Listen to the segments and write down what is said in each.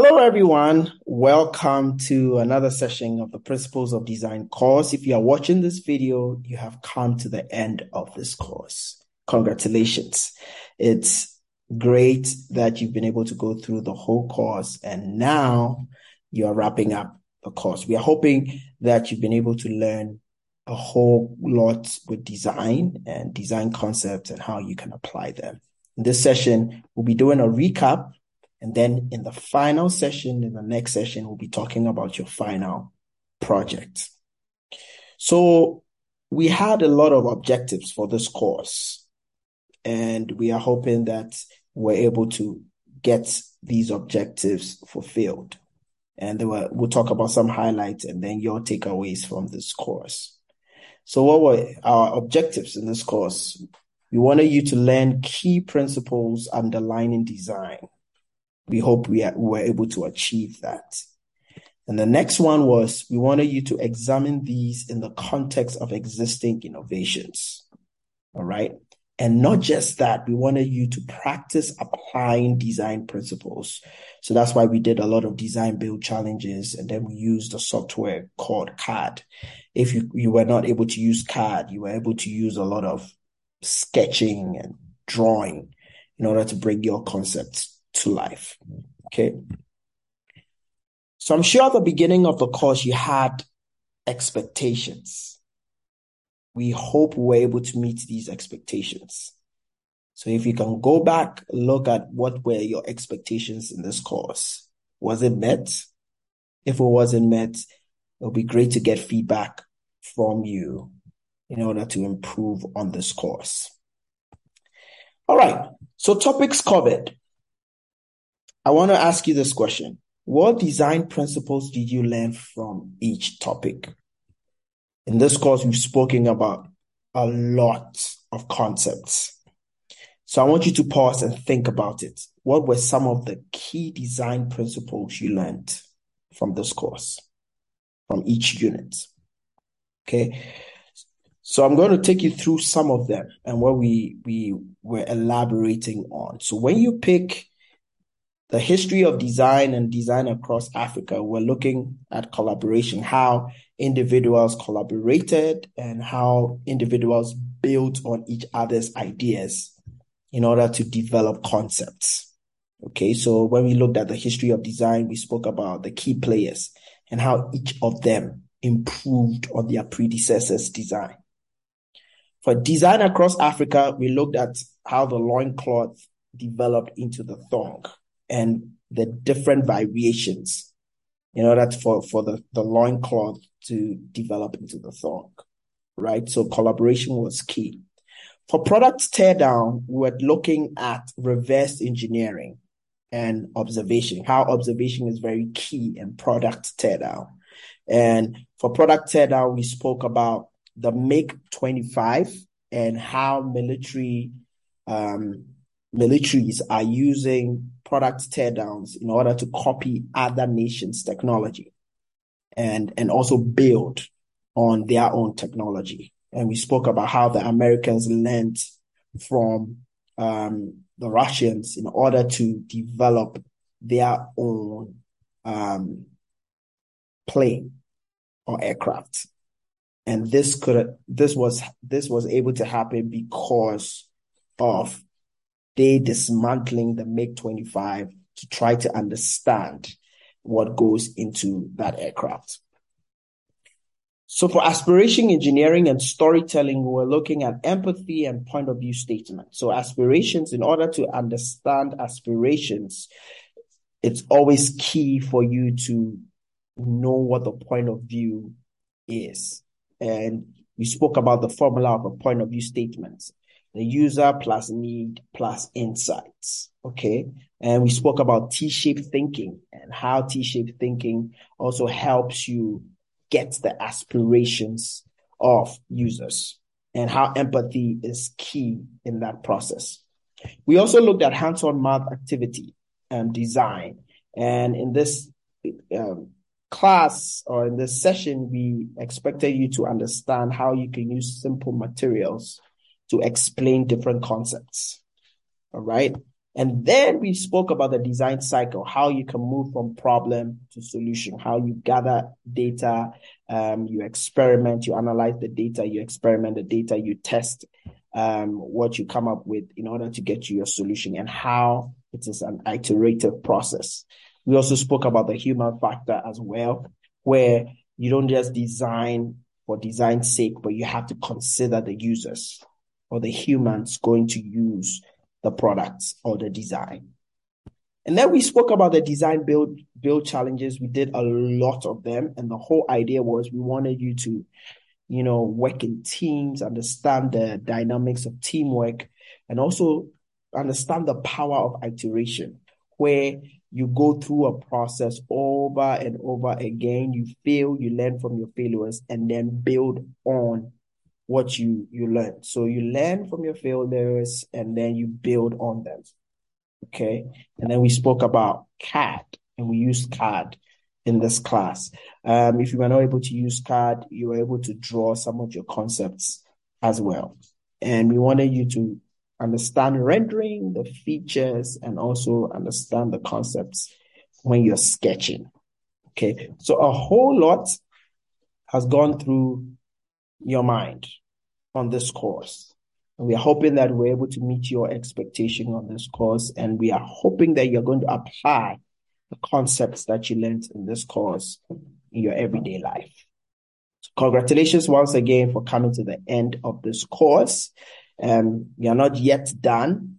Hello, everyone. Welcome to another session of the Principles of Design course. If you are watching this video, you have come to the end of this course. Congratulations. It's great that you've been able to go through the whole course and now you are wrapping up the course. We are hoping that you've been able to learn a whole lot with design and design concepts and how you can apply them. In this session, we'll be doing a recap and then in the final session, in the next session, we'll be talking about your final project. So we had a lot of objectives for this course, and we are hoping that we're able to get these objectives fulfilled. And were, we'll talk about some highlights and then your takeaways from this course. So what were our objectives in this course? We wanted you to learn key principles underlying design we hope we, were able to achieve that. And the next one was we wanted you to examine these in the context of existing innovations. All right. And not just that, we wanted you to practice applying design principles. So that's why we did a lot of design build challenges and then we used a software called CAD. If you, you were not able to use CAD, you were able to use a lot of sketching and drawing in order to bring your concepts to life. Okay. So I'm sure at the beginning of the course you had expectations. We hope we're able to meet these expectations. So if you can go back, look at what were your expectations in this course. Was it met? If it wasn't met, it'll be great to get feedback from you in order to improve on this course. All right. So topics covered. I want to ask you this question. What design principles did you learn from each topic? In this course, we've spoken about a lot of concepts. So I want you to pause and think about it. What were some of the key design principles you learned from this course, from each unit? Okay. So I'm going to take you through some of them and what we, we were elaborating on. So when you pick the history of design and design across Africa, we're looking at collaboration, how individuals collaborated and how individuals built on each other's ideas in order to develop concepts. Okay, so when we looked at the history of design, we spoke about the key players and how each of them improved on their predecessors' design. For design across Africa, we looked at how the loincloth developed into the thong and the different variations in order for, for the, the loincloth to develop into the thong, right? So collaboration was key. For product teardown, we were looking at reverse engineering and observation, how observation is very key in product teardown. And for product teardown, we spoke about the MiG 25 and how military um, militaries are using product teardowns in order to copy other nations' technology and, and also build on their own technology. And we spoke about how the Americans learned from um, the Russians in order to develop their own um, plane or aircraft. And this could this was this was able to happen because of they dismantling the MiG 25 to try to understand what goes into that aircraft. So for aspiration engineering and storytelling, we're looking at empathy and point of view statement. So aspirations, in order to understand aspirations, it's always key for you to know what the point of view is. And we spoke about the formula of a point of view statement the user plus need plus insights. Okay. And we spoke about T-shaped thinking and how T-shaped thinking also helps you get the aspirations of users and how empathy is key in that process. We also looked at hands-on math activity and design. And in this um, class or in this session, we expected you to understand how you can use simple materials to explain different concepts. All right. And then we spoke about the design cycle, how you can move from problem to solution, how you gather data, um, you experiment, you analyze the data, you experiment the data, you test um, what you come up with in order to get to your solution and how it is an iterative process. We also spoke about the human factor as well, where you don't just design for design's sake, but you have to consider the users or the humans going to use the products or the design. And then we spoke about the design build build challenges. We did a lot of them, and the whole idea was we wanted you to, you know, work in teams, understand the dynamics of teamwork, and also understand the power of iteration, where you go through a process over and over again. You fail, you learn from your failures, and then build on what you you learn. So you learn from your failures and then you build on them. Okay. And then we spoke about CAD and we used CAD in this class. Um, if you were not able to use CAD, you were able to draw some of your concepts as well. And we wanted you to understand rendering, the features, and also understand the concepts when you're sketching. Okay. So a whole lot has gone through your mind on this course. And we are hoping that we're able to meet your expectation on this course. And we are hoping that you're going to apply the concepts that you learned in this course in your everyday life. So congratulations once again for coming to the end of this course. Um, you're not yet done.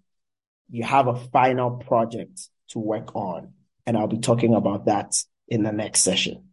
You have a final project to work on. And I'll be talking about that in the next session.